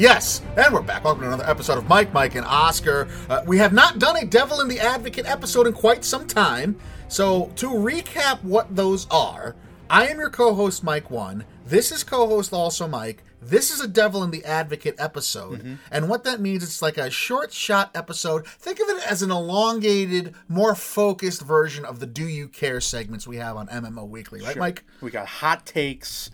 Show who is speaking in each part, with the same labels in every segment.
Speaker 1: yes, and we're back. Welcome to another episode of Mike, Mike, and Oscar. Uh, we have not done a Devil in the Advocate episode in quite some time. So, to recap what those are, I am your co host, Mike One. This is co host, also Mike. This is a Devil in the Advocate episode.
Speaker 2: Mm-hmm.
Speaker 1: And what that means, it's like a short shot episode. Think of it as an elongated, more focused version of the Do You Care segments we have on MMO Weekly, right, Mike?
Speaker 2: We got hot takes,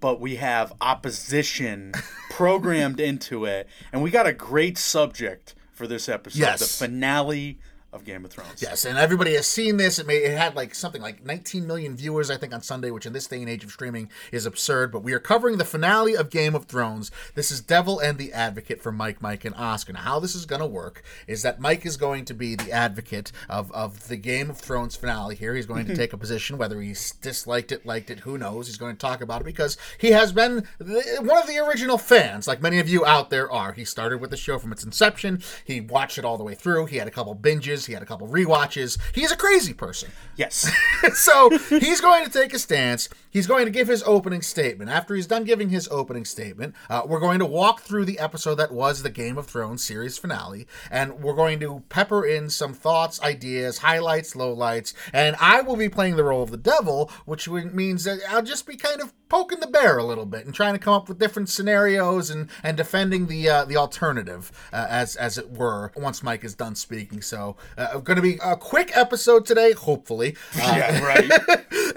Speaker 2: but we have opposition programmed into it, and we got a great subject for this episode:
Speaker 1: Yes.
Speaker 2: the finale of Game of Thrones.
Speaker 1: Yes, and everybody has seen this. It, may, it had like something like 19 million viewers, I think, on Sunday, which in this day and age of streaming is absurd. But we are covering the finale of Game of Thrones. This is Devil and the Advocate for Mike, Mike, and Oscar. Now, how this is going to work is that Mike is going to be the advocate of, of the Game of Thrones finale here. He's going to take a position, whether he's disliked it, liked it, who knows. He's going to talk about it because he has been the, one of the original fans, like many of you out there are. He started with the show from its inception. He watched it all the way through. He had a couple binges. He had a couple rewatches. He's a crazy person.
Speaker 2: Yes.
Speaker 1: so he's going to take a stance. He's going to give his opening statement. After he's done giving his opening statement, uh, we're going to walk through the episode that was the Game of Thrones series finale, and we're going to pepper in some thoughts, ideas, highlights, lowlights, and I will be playing the role of the devil, which means that I'll just be kind of poking the bear a little bit and trying to come up with different scenarios and and defending the uh, the alternative uh, as as it were once Mike is done speaking. So uh, going to be a quick episode today, hopefully. Uh,
Speaker 2: yeah. Right.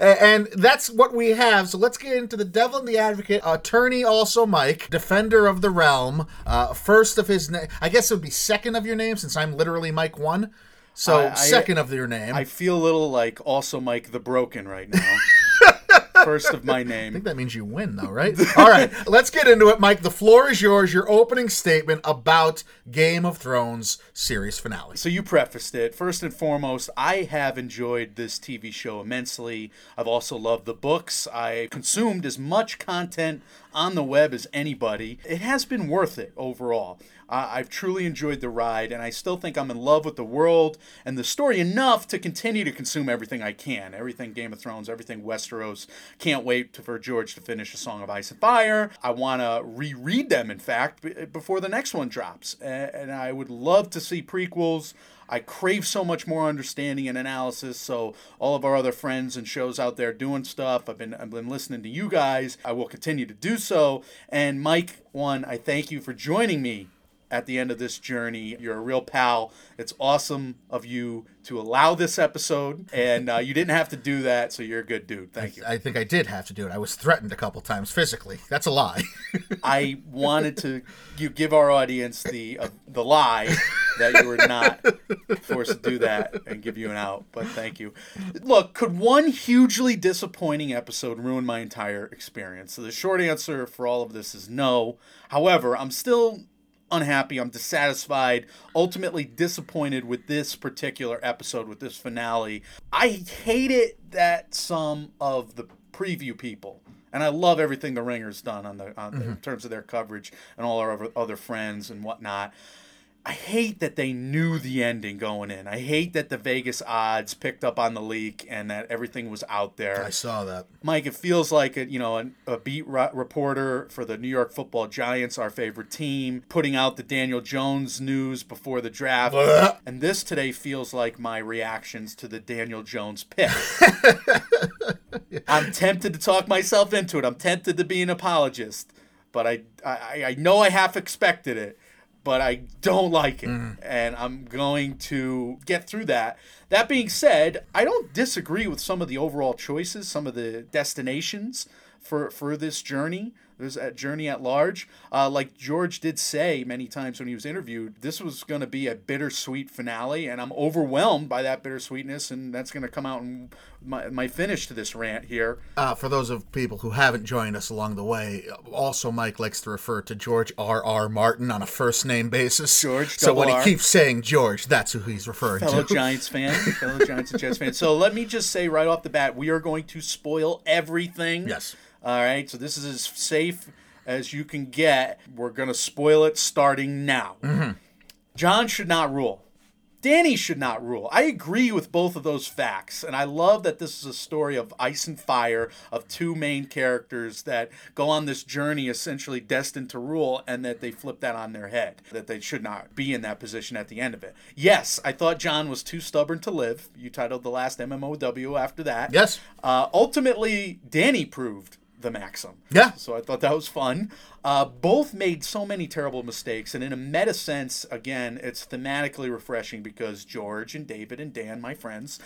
Speaker 1: and that's what we have. So let's get into the devil and the advocate. Attorney, also Mike, defender of the realm. Uh, first of his name, I guess it would be second of your name since I'm literally Mike one. So
Speaker 2: I- I-
Speaker 1: second of your name.
Speaker 2: I feel a little like also Mike the Broken right now. First of my name.
Speaker 1: I think that means you win, though, right? All right, let's get into it, Mike. The floor is yours. Your opening statement about Game of Thrones series finale.
Speaker 2: So you prefaced it. First and foremost, I have enjoyed this TV show immensely. I've also loved the books. I consumed as much content on the web as anybody. It has been worth it overall. Uh, I've truly enjoyed the ride, and I still think I'm in love with the world and the story enough to continue to consume everything I can. Everything Game of Thrones, everything Westeros. Can't wait for George to finish A Song of Ice and Fire. I want to reread them, in fact, before the next one drops. And I would love to see prequels. I crave so much more understanding and analysis. So all of our other friends and shows out there doing stuff. I've been I've been listening to you guys. I will continue to do so. And Mike, one, I thank you for joining me at the end of this journey. You're a real pal. It's awesome of you to allow this episode, and uh, you didn't have to do that. So you're a good dude. Thank you.
Speaker 1: I think I did have to do it. I was threatened a couple times physically. That's a lie.
Speaker 2: I wanted to you give our audience the uh, the lie that you were not forced to do that and give you an out. But thank you. Look, could one hugely disappointing episode ruin my entire experience? So the short answer for all of this is no. However, I'm still unhappy. I'm dissatisfied, ultimately disappointed with this particular episode, with this finale. I hate it that some of the preview people, and I love everything the Ringer's done on the on, mm-hmm. in terms of their coverage and all our other, other friends and whatnot. I hate that they knew the ending going in. I hate that the Vegas odds picked up on the leak and that everything was out there.
Speaker 1: I saw that.
Speaker 2: Mike, it feels like a, you know a, a beat reporter for the New York Football Giants, our favorite team, putting out the Daniel Jones news before the draft. And this today feels like my reactions to the Daniel Jones pick. I'm tempted to talk myself into it. I'm tempted to be an apologist, but I I, I know I half expected it. But I don't like it, mm. and I'm going to get through that. That being said, I don't disagree with some of the overall choices, some of the destinations for for this journey. There's a journey at large. Uh, like George did say many times when he was interviewed, this was going to be a bittersweet finale, and I'm overwhelmed by that bittersweetness, and that's going to come out in my, my finish to this rant here.
Speaker 1: Uh, for those of people who haven't joined us along the way, also Mike likes to refer to George R. R. Martin on a first name basis.
Speaker 2: George,
Speaker 1: So when he keeps saying George, that's who he's referring
Speaker 2: fellow
Speaker 1: to.
Speaker 2: Fellow Giants fan, fellow Giants and Jets fan. So let me just say right off the bat, we are going to spoil everything.
Speaker 1: Yes.
Speaker 2: All right. So this is as safe as you can get. We're going to spoil it starting now.
Speaker 1: Mm-hmm.
Speaker 2: Jon should not rule. Danny should not rule. I agree with both of those facts, and I love that this is a story of ice and fire of two main characters that go on this journey essentially destined to rule, and that they flip that on their head, that they should not be in that position at the end of it. Yes, I thought Jon was too stubborn to live. You titled the last MMOW after that.
Speaker 1: Yes.
Speaker 2: Uh, ultimately, Danny proved the maxim.
Speaker 1: Yeah.
Speaker 2: So I thought that was fun. Uh, both made so many terrible mistakes, and in a meta sense, again, it's thematically refreshing because George and David and Dan, my friends,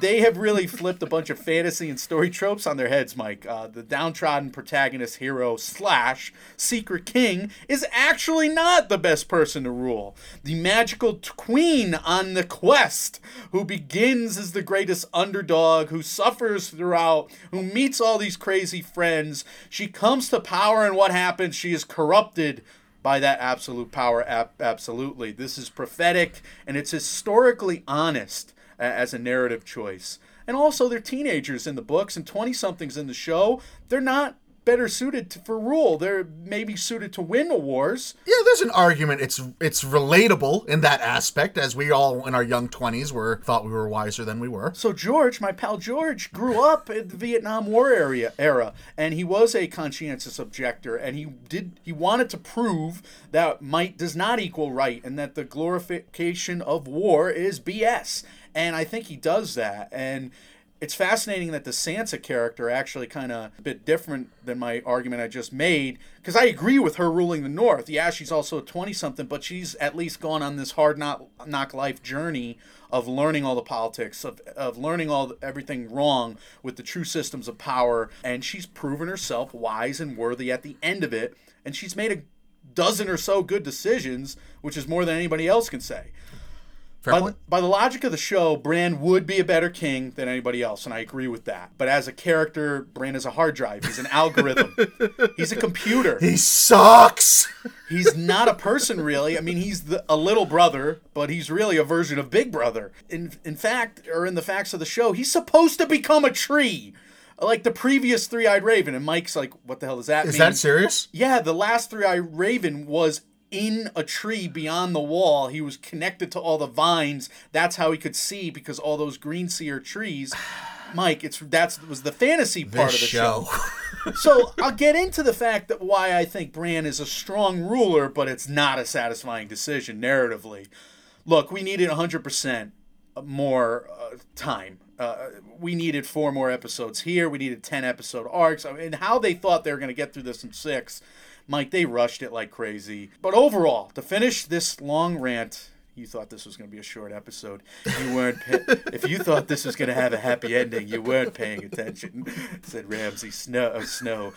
Speaker 2: they have really flipped a bunch of fantasy and story tropes on their heads. Mike, uh, the downtrodden protagonist hero slash secret king is actually not the best person to rule. The magical t- queen on the quest, who begins as the greatest underdog, who suffers throughout, who meets all these crazy friends, she comes to power, and what happens? She is corrupted by that absolute power. Ab- absolutely. This is prophetic and it's historically honest as a narrative choice. And also, they're teenagers in the books and 20 somethings in the show. They're not better suited to, for rule. They're maybe suited to win the wars.
Speaker 1: Yeah, there's an argument. It's it's relatable in that aspect, as we all in our young twenties were thought we were wiser than we were.
Speaker 2: So George, my pal George, grew up in the Vietnam War area era, and he was a conscientious objector, and he did he wanted to prove that might does not equal right, and that the glorification of war is BS. And I think he does that, and it's fascinating that the Sansa character actually kind of a bit different than my argument I just made because I agree with her ruling the North. Yeah, she's also 20 something, but she's at least gone on this hard knock, knock life journey of learning all the politics, of, of learning all the, everything wrong with the true systems of power. And she's proven herself wise and worthy at the end of it. And she's made a dozen or so good decisions, which is more than anybody else can say.
Speaker 1: Fair
Speaker 2: By,
Speaker 1: point.
Speaker 2: by the logic of the show, Bran would be a better king than anybody else, and I agree with that. But as a character, Bran is a hard drive. He's an algorithm. he's a computer.
Speaker 1: He sucks.
Speaker 2: He's not a person, really. I mean, he's the, a little brother, but he's really a version of Big Brother. In in fact, or in the facts of the show, he's supposed to become a tree, like the previous three-eyed raven. And Mike's like, "What the hell does that
Speaker 1: Is
Speaker 2: mean?"
Speaker 1: Is that serious?
Speaker 2: Yeah, the last three eyed raven was in a tree beyond the wall. He was connected to all the vines. That's how he could see because all those green seer trees. Mike, it's that's was the fantasy part
Speaker 1: This
Speaker 2: of the
Speaker 1: show.
Speaker 2: show. so I'll get into the fact that why I think Bran is a strong ruler, but it's not a satisfying decision narratively. Look, we needed 100% more uh, time. Uh, we needed four more episodes here. We needed 10 episode arcs. I mean, how they thought they were going to get through this in six, Mike, they rushed it like crazy. But overall, to finish this long rant, you thought this was going to be a short episode. You weren't. Pa- if you thought this was going to have a happy ending, you weren't paying attention," said Ramsay Snow. Snow.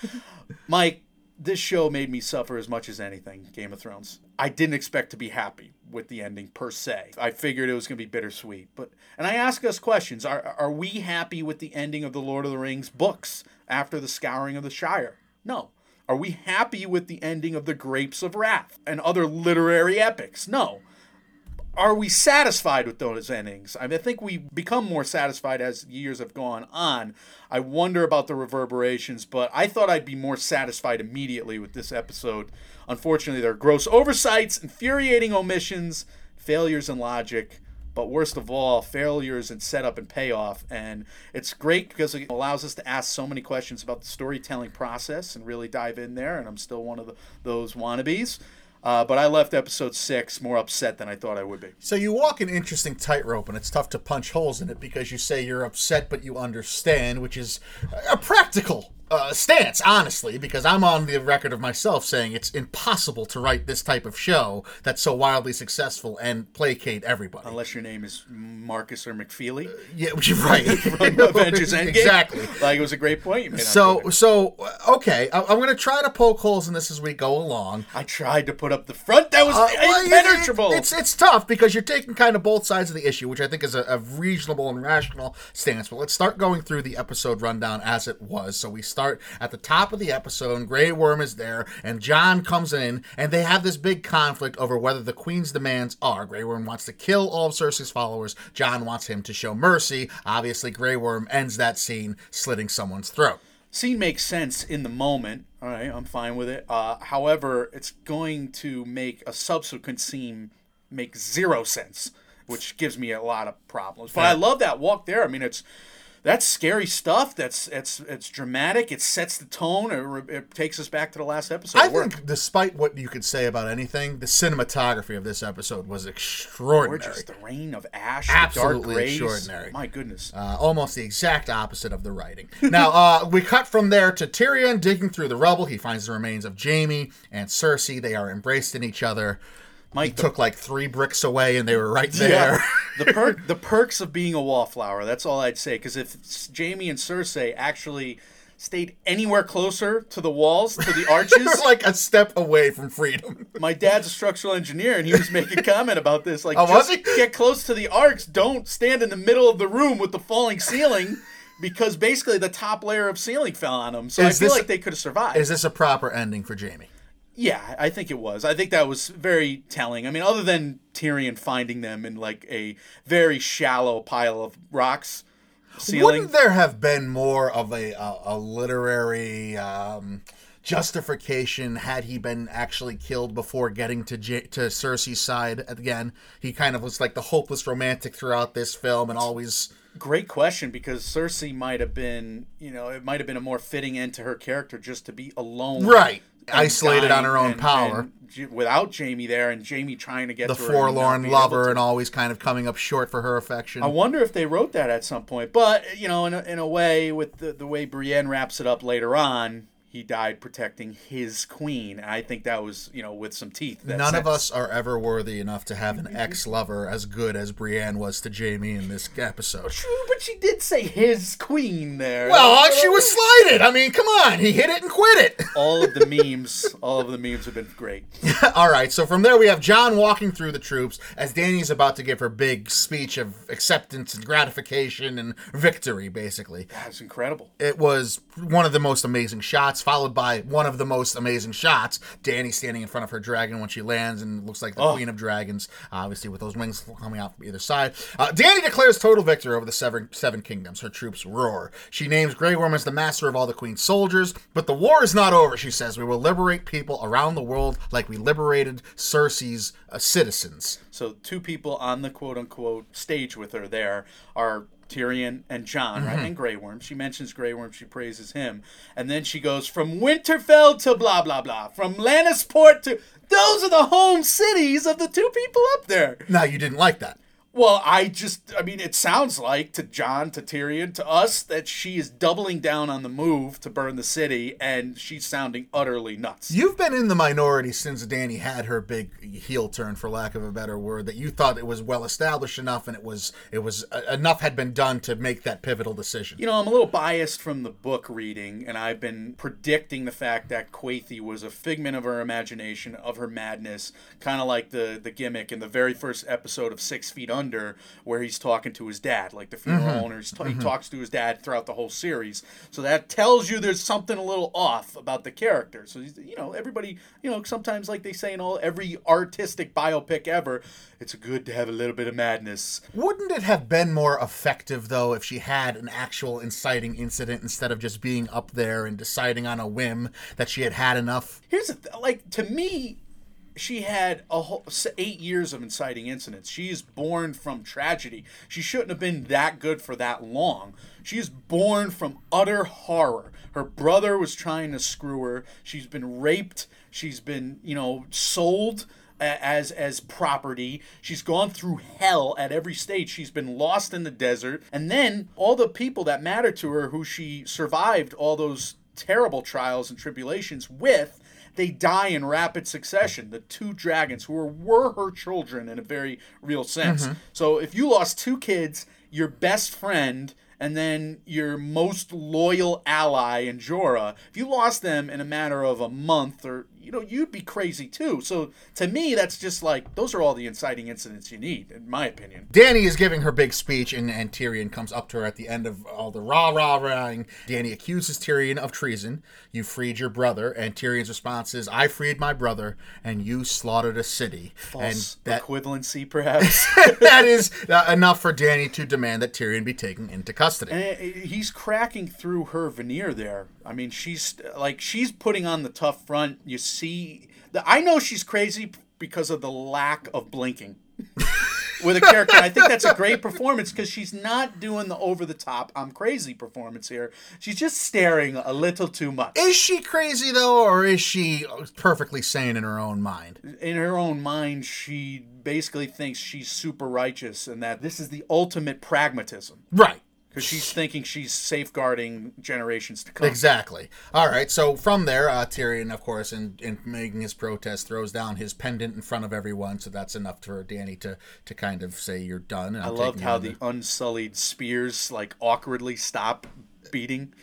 Speaker 2: Mike, this show made me suffer as much as anything. Game of Thrones. I didn't expect to be happy with the ending per se. I figured it was going to be bittersweet. But and I ask us questions: Are are we happy with the ending of the Lord of the Rings books after the Scouring of the Shire? No. Are we happy with the ending of the Grapes of Wrath and other literary epics? No are we satisfied with those endings? I, mean, I think we become more satisfied as years have gone on. I wonder about the reverberations, but I thought I'd be more satisfied immediately with this episode. Unfortunately, there are gross oversights, infuriating omissions, failures in logic, but worst of all, failures in setup and payoff. And it's great because it allows us to ask so many questions about the storytelling process and really dive in there. And I'm still one of the, those wannabes. Uh, but I left episode six more upset than I thought I would be.
Speaker 1: So you walk an interesting tightrope, and it's tough to punch holes in it because you say you're upset, but you understand, which is a practical uh, stance, honestly. Because I'm on the record of myself saying it's impossible to write this type of show that's so wildly successful and placate everybody.
Speaker 2: Unless your name is Markus or McFeely.
Speaker 1: yeah, which you're right.
Speaker 2: Avengers Endgame.
Speaker 1: exactly.
Speaker 2: Like it was a great point you made.
Speaker 1: So, so okay, I, I'm going to try to poke holes in this as we go along.
Speaker 2: I tried to put up the front. That was
Speaker 1: Uh, well,
Speaker 2: impenetrable.
Speaker 1: it- It's it's tough because you're taking kind of both sides of the issue, which I think is a, a reasonable and rational stance. But let's start going through the episode rundown as it was. So we start at the top of the episode, and Grey Worm is there, and Jon comes in, and they have this big conflict over whether the Queen's demands are. Grey Worm wants to kill all of Cersei's followers. Jon wants him to show mercy. Obviously, Grey Worm ends that scene slitting someone's throat.
Speaker 2: scene makes sense in the moment. All right, I'm fine with it. Uh, however, it's going to make a subsequent scene make zero sense which gives me a lot of problems. But I love that walk there. I mean, it's that's scary stuff. That's it's it's dramatic. It sets the tone. It, it takes us back to the last episode.
Speaker 1: I think, despite what you could say about anything, the cinematography of this episode was extraordinary.
Speaker 2: gorgeous. The rain of ash,
Speaker 1: Absolutely
Speaker 2: dark
Speaker 1: extraordinary.
Speaker 2: My goodness.
Speaker 1: Uh, almost the exact opposite of the writing. Now, uh, we cut from there to Tyrion digging through the rubble. He finds the remains of Jaime and Cersei. They are embraced in each other. He
Speaker 2: Mike, the-
Speaker 1: took like three bricks away, and they were right there.
Speaker 2: Yeah. the perk, the perks of being a wallflower. That's all I'd say. Because if Jaime and Cersei actually stayed anywhere closer to the walls, to the arches,
Speaker 1: like a step away from freedom.
Speaker 2: my dad's a structural engineer, and he was making a comment about this. Like,
Speaker 1: Oh,
Speaker 2: just get close to the arcs. Don't stand in the middle of the room with the falling ceiling. Because basically the top layer of ceiling fell on them, so
Speaker 1: Is
Speaker 2: I feel
Speaker 1: this-
Speaker 2: like they could have survived.
Speaker 1: Is this a proper ending for Jaime?
Speaker 2: Yeah, I think it was. I think that was very telling. I mean, other than Tyrion finding them in like a very shallow pile of rocks ceiling.
Speaker 1: Wouldn't there have been more of a a, a literary um, justification had he been actually killed before getting to J- to Cersei's side again? He kind of was like the hopeless romantic throughout this film, and always
Speaker 2: Great question because Cersei might have been, you know, it might have been a more fitting end to her character just to be alone.
Speaker 1: right isolated on her own
Speaker 2: and-
Speaker 1: power.
Speaker 2: and without Jaime there and Jaime trying to get
Speaker 1: the
Speaker 2: to and
Speaker 1: forlorn lover and always kind of coming up short for her affection.
Speaker 2: I wonder if they wrote that at some point. But, you know, in a, in a way, with the, the way Brienne wraps it up later on, he died protecting his queen. And I think that was, you know, with some teeth. that
Speaker 1: None of us are ever worthy enough to have an mm-hmm. ex-lover as good as Brienne was to Jaime in this episode.
Speaker 2: True, but she did say his queen there.
Speaker 1: Well, uh, she was slighted. I mean, come on, he hit it and quit it.
Speaker 2: all of the memes, all of the memes have been great.
Speaker 1: All right, so from there we have Jon walking through the troops as Danny's about to give her big speech of acceptance and gratification and victory, basically.
Speaker 2: That's incredible.
Speaker 1: It was one of the most amazing shots, followed by one of the most amazing shots. Danny standing in front of her dragon when she lands and looks like the
Speaker 2: Oh.
Speaker 1: queen of dragons, obviously with those wings coming out from either side. Uh, Danny declares total victory over the seven, seven kingdoms. Her troops roar. She names Grey Worm as the master of all the queen's soldiers, but the war is not over, she says. We will liberate people around the world like we liberated Cersei's uh, citizens.
Speaker 2: So two people on the quote unquote stage with her there are Tyrion and Jon, right? Mm-hmm. And Grey Worm. She mentions Grey Worm, she praises him. And then she goes from Winterfell to blah blah blah. From Lannisport to those are the home cities of the two people up there.
Speaker 1: Now, you didn't like that.
Speaker 2: Well, I just, I mean, it sounds like to Jon, to Tyrion, to us, that she is doubling down on the move to burn the city, and she's sounding utterly nuts.
Speaker 1: You've been in the minority since Danny had her big heel turn, for lack of a better word, that you thought it was well established enough, and it was it was uh, enough had been done to make that pivotal decision.
Speaker 2: You know, I'm a little biased from the book reading, and I've been predicting the fact that Quaithe was a figment of her imagination, of her madness, kind of like the the gimmick in the very first episode of Six Feet Under, where he's talking to his dad, like the funeral mm-hmm. owner. He's ta- He mm-hmm. talks to his dad throughout the whole series, so that tells you there's something a little off about the character. So you know, everybody, you know, sometimes like they say in all every artistic biopic ever, it's good to have a little bit of madness.
Speaker 1: Wouldn't it have been more effective though if she had an actual inciting incident instead of just being up there and deciding on a whim that she had had enough?
Speaker 2: Here's th- like to me, she had a whole eight years of inciting incidents. She is born from tragedy. She shouldn't have been that good for that long. She is born from utter horror. Her brother was trying to screw her. She's been raped. She's been, you know, sold as as property. She's gone through hell at every stage. She's been lost in the desert. And then all the people that matter to her who she survived all those terrible trials and tribulations with they die in rapid succession. The two dragons, who were, were her children in a very real sense. Mm-hmm. So if you lost two kids, your best friend, and then your most loyal ally in Jorah, if you lost them in a matter of a month or you know, you'd be crazy too. So to me, that's just like those are all the inciting incidents you need, in my opinion.
Speaker 1: Danny is giving her big speech, and, and Tyrion comes up to her at the end of all the rah rah rahing. Danny accuses Tyrion of treason. You freed your brother, and Tyrion's response is, "I freed my brother, and you slaughtered a city."
Speaker 2: False
Speaker 1: and that
Speaker 2: equivalency, perhaps.
Speaker 1: that is uh, enough for Danny to demand that Tyrion be taken into custody.
Speaker 2: And he's cracking through her veneer there. I mean, she's like she's putting on the tough front. You see, the, I know she's crazy because of the lack of blinking. with a character. I think that's a great performance because she's not doing the over the top, I'm crazy performance here. She's just staring a little too much.
Speaker 1: Is she crazy though, or is she perfectly sane in her own mind?
Speaker 2: In her own mind, she basically thinks she's super righteous and that this is the ultimate pragmatism.
Speaker 1: Right.
Speaker 2: Because she's thinking she's safeguarding generations to come.
Speaker 1: Exactly. All right. So from there, uh, Tyrion, of course, in, in making his protest, throws down his pendant in front of everyone. So that's enough for Danny to to kind of say you're done.
Speaker 2: I loved how the unsullied spears like awkwardly stop beating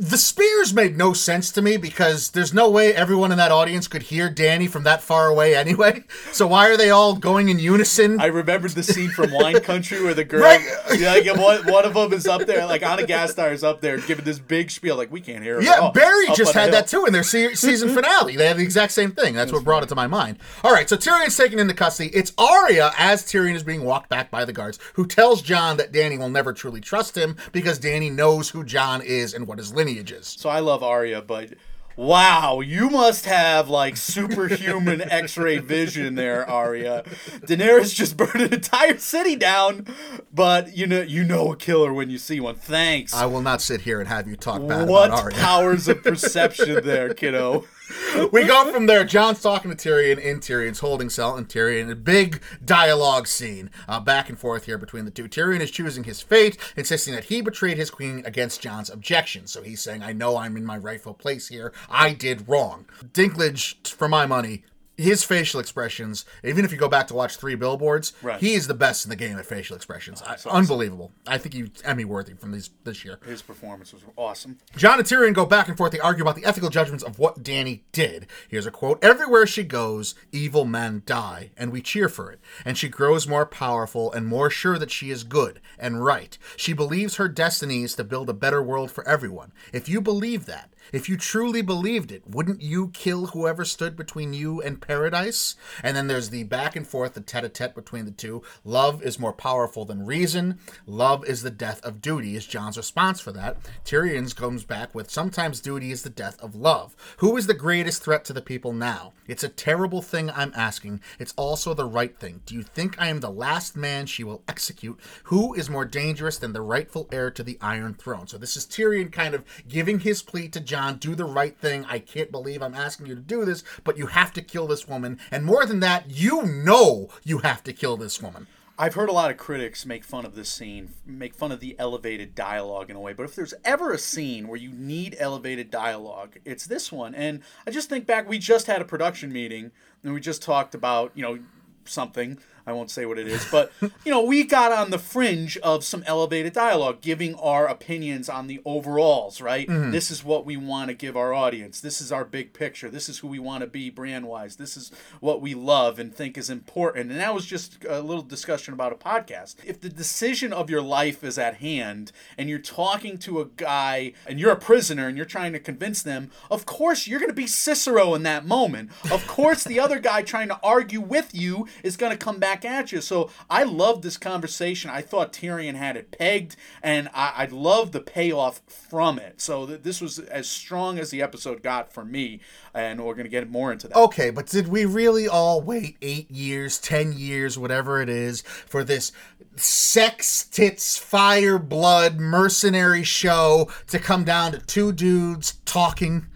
Speaker 1: the spears made no sense to me because there's no way everyone in that audience could hear Danny from that far away anyway. So why are they all going in unison?
Speaker 2: I remembered the scene from Wine Country where the girl, right. yeah, like one, one of them is up there, like Ana Gasteyer is up there giving this big spiel, like we can't hear.
Speaker 1: Yeah, Barry just had that too in their se- season mm-hmm. finale. They had the exact same thing. That's, That's what brought funny. it to my mind. All right, so Tyrion's taken into custody. It's Arya as Tyrion is being walked back by the guards, who tells Jon that Danny will never truly trust him because Danny knows who Jon is and what his lineage is.
Speaker 2: So I love Arya, but wow, you must have like superhuman X-ray vision there, Arya. Daenerys just burned an entire city down, but you know you know a killer when you see one. Thanks.
Speaker 1: I will not sit here and have you talk bad
Speaker 2: what
Speaker 1: about Arya.
Speaker 2: What powers of perception there, kiddo.
Speaker 1: we go from there. Jon's talking to Tyrion in Tyrion's holding cell, and Tyrion, a big dialogue scene uh, back and forth here between the two. Tyrion is choosing his fate, insisting that he betrayed his queen against Jon's objections. So he's saying, I know I'm in my rightful place here. I did wrong. Dinklage, for my money, his facial expressions, even if you go back to watch Three Billboards, right. he is the best in the game at facial expressions. Oh, awesome. Unbelievable. I think he's Emmy worthy from these this year.
Speaker 2: His performance was awesome.
Speaker 1: Jon and Tyrion go back and forth. They argue about the ethical judgments of what Danny did. Here's a quote Everywhere she goes, evil men die, and we cheer for it. And she grows more powerful and more sure that she is good and right. She believes her destiny is to build a better world for everyone. If you believe that, if you truly believed it, wouldn't you kill whoever stood between you and paradise? And then there's the back and forth, the tete a tete between the two. Love is more powerful than reason. Love is the death of duty, is Jon's response for that. Tyrion's comes back with sometimes duty is the death of love. Who is the greatest threat to the people now? It's a terrible thing I'm asking. It's also the right thing. Do you think I am the last man she will execute? Who is more dangerous than the rightful heir to the Iron Throne? So this is Tyrion kind of giving his plea to Jon, do the right thing. I can't believe I'm asking you to do this, but you have to kill this woman. And more than that, you know you have to kill this woman.
Speaker 2: I've heard a lot of critics make fun of this scene, make fun of the elevated dialogue in a way. But if there's ever a scene where you need elevated dialogue, it's this one. And I just think back, we just had a production meeting and we just talked about, you know, something I won't say what it is, but you know, we got on the fringe of some elevated dialogue, giving our opinions on the overalls, right? Mm-hmm. This is what we want to give our audience. This is our big picture. This is who we want to be brand wise. This is what we love and think is important. And that was just a little discussion about a podcast. If the decision of your life is at hand and you're talking to a guy and you're a prisoner and you're trying to convince them, of course you're going to be Cicero in that moment. Of course the other guy trying to argue with you is going to come back back at you. So I loved this conversation. I thought Tyrion had it pegged, and I, I love the payoff from it. So th- this was as strong as the episode got for me, and we're going to get more into that.
Speaker 1: Okay, but did we really all wait eight years, ten years, whatever it is, for this sex, tits, fire, blood, mercenary show to come down to two dudes talking?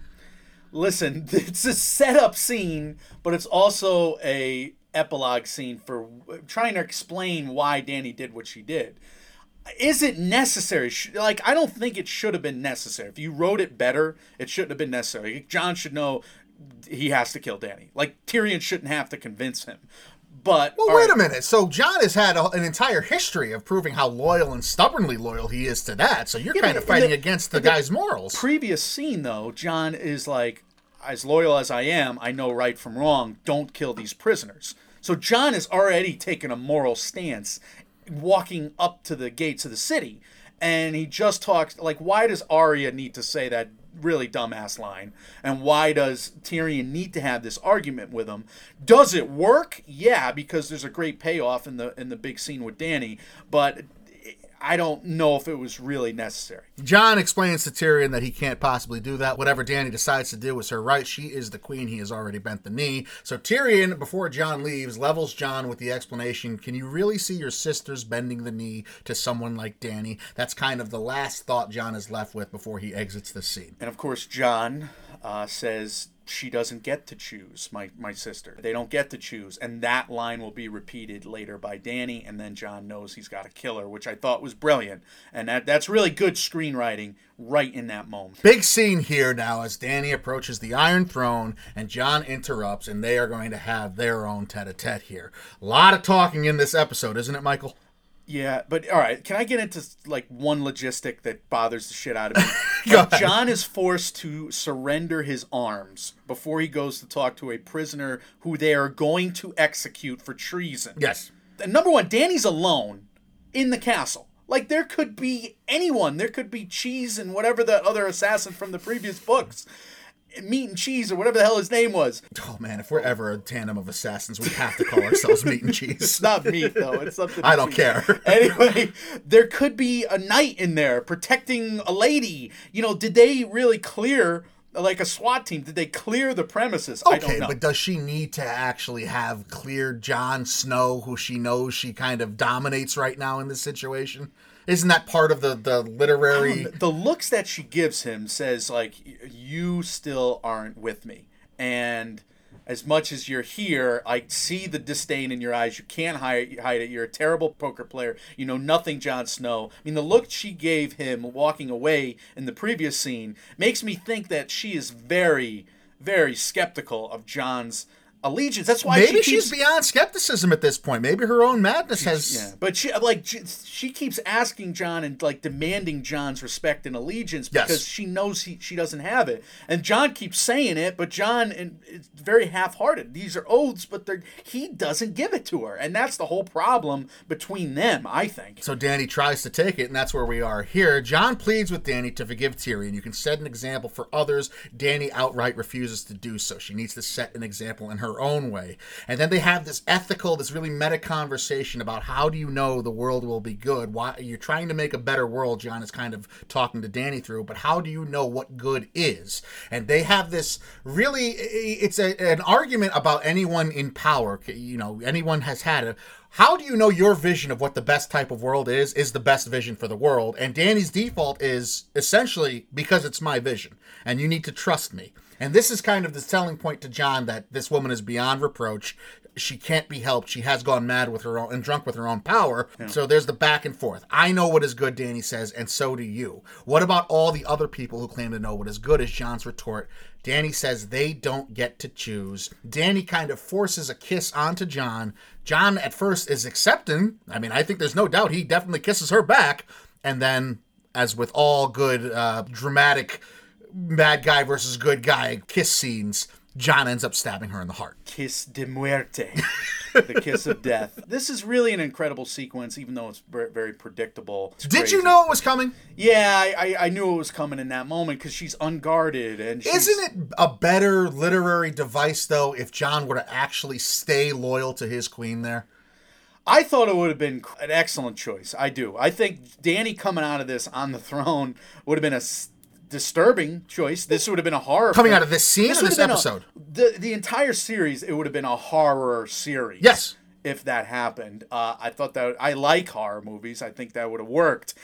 Speaker 2: Listen, it's a setup scene, but it's also a epilogue scene for trying to explain why Danny did what she did. Is it necessary? Like, I don't think it should have been necessary. If you wrote it better, it shouldn't have been necessary. Jon should know he has to kill Danny. Like, Tyrion shouldn't have to convince him. But
Speaker 1: well, wait right. a minute. So Jon has had a, an entire history of proving how loyal and stubbornly loyal he is to that. So you're yeah, kind of fighting the, against the guy's morals.
Speaker 2: Previous scene though, Jon is like, as loyal as I am, I know right from wrong. Don't kill these prisoners. So Jon has already taken a moral stance walking up to the gates of the city. And he just talks like why does Arya need to say that really dumbass line? And why does Tyrion need to have this argument with him? Does it work? Yeah, because there's a great payoff in the in the big scene with Danny. but I don't know if it was really necessary.
Speaker 1: Jon explains to Tyrion that he can't possibly do that. Whatever Dany decides to do is her right. She is the queen. He has already bent the knee. So Tyrion, before Jon leaves, levels Jon with the explanation Can you really see your sisters bending the knee to someone like Dany? That's kind of the last thought Jon is left with before he exits the scene.
Speaker 2: And of course, Jon uh, says she doesn't get to choose my, my sister. They don't get to choose and that line will be repeated later by danny and then john knows he's got a killer which i thought was brilliant. And that, that's really good screenwriting right in that moment.
Speaker 1: Big scene here now as danny approaches the iron throne and john interrupts and they are going to have their own tete-a-tete here. A lot of talking in this episode isn't it michael
Speaker 2: yeah, but all right. Can I get into like one logistic that bothers the shit out of me? Jon is forced to surrender his arms before he goes to talk to a prisoner who they are going to execute for treason.
Speaker 1: Yes.
Speaker 2: And number one, Danny's alone in the castle. Like there could be anyone. There could be cheese and whatever the other assassin from the previous books meat and cheese or whatever the hell his name was.
Speaker 1: Oh man, if we're ever a tandem of assassins, we have to call ourselves meat and cheese.
Speaker 2: it's not meat though. It's something.
Speaker 1: I don't care.
Speaker 2: anyway, there could be a knight in there protecting a lady. You know, did they really clear? Like a SWAT team, did they clear the premises?
Speaker 1: Okay, but does she need to actually have cleared Jon Snow, who she knows she kind of dominates right now in this situation? Isn't that part of the the literary?
Speaker 2: The looks that she gives him says like, "You still aren't with me," and as much as you're here, I see the disdain in your eyes. You can't hide, it. You're a terrible poker player. You know nothing, Jon Snow. I mean, the look she gave him walking away in the previous scene makes me think that she is very, very skeptical of Jon's allegiance. That's why
Speaker 1: maybe
Speaker 2: she
Speaker 1: keeps, she's beyond skepticism at this point. Maybe her own madness has.
Speaker 2: Yeah, but she like she, she, keeps asking Jon and like demanding Jon's respect and allegiance because yes. she knows he she doesn't have it, and Jon keeps saying it, but Jon and it's very half-hearted. These are oaths, but he doesn't give it to her, and that's the whole problem between them. I think.
Speaker 1: So Danny tries to take it, and that's where we are here. Jon pleads with Danny to forgive Tyrion. You can set an example for others. Danny outright refuses to do so. She needs to set an example in her her own way. And then they have this ethical, this really meta conversation about how do you know the world will be good? Why you're trying to make a better world, Jon is kind of talking to Danny through, but how do you know what good is? And they have this really it's a, an argument about anyone in power, you know, anyone has had it how do you know your vision of what the best type of world is is the best vision for the world and danny's default is essentially because it's my vision and you need to trust me and this is kind of the selling point to Jon that this woman is beyond reproach. She can't be helped. She has gone mad with her own and drunk with her own power. Yeah. So there's the back and forth. I know what is good, Danny says, and so do you. What about all the other people who claim to know what is good? Is Jon's retort. Danny says they don't get to choose. Danny kind of forces a kiss onto Jon. Jon at first is accepting. I mean, I think there's no doubt he definitely kisses her back. And then, as with all good uh, dramatic bad guy versus good guy kiss scenes, Jon ends up stabbing her in the heart.
Speaker 2: Kiss de muerte. the kiss of death. This is really an incredible sequence, even though it's very predictable. It's
Speaker 1: Did crazy. you know it was coming?
Speaker 2: Yeah, I, I, I knew it was coming in that moment because she's unguarded and she's...
Speaker 1: isn't it a better literary device though if Jon were to actually stay loyal to his queen there?
Speaker 2: I thought it would have been an excellent choice. I do. I think Danny coming out of this on the throne would have been a disturbing choice. This would have been a horror
Speaker 1: coming film. out of this scene this, this episode.
Speaker 2: A, the the entire series, it would have been a horror series.
Speaker 1: Yes,
Speaker 2: if that happened, uh, I thought that I like horror movies. I think that would have worked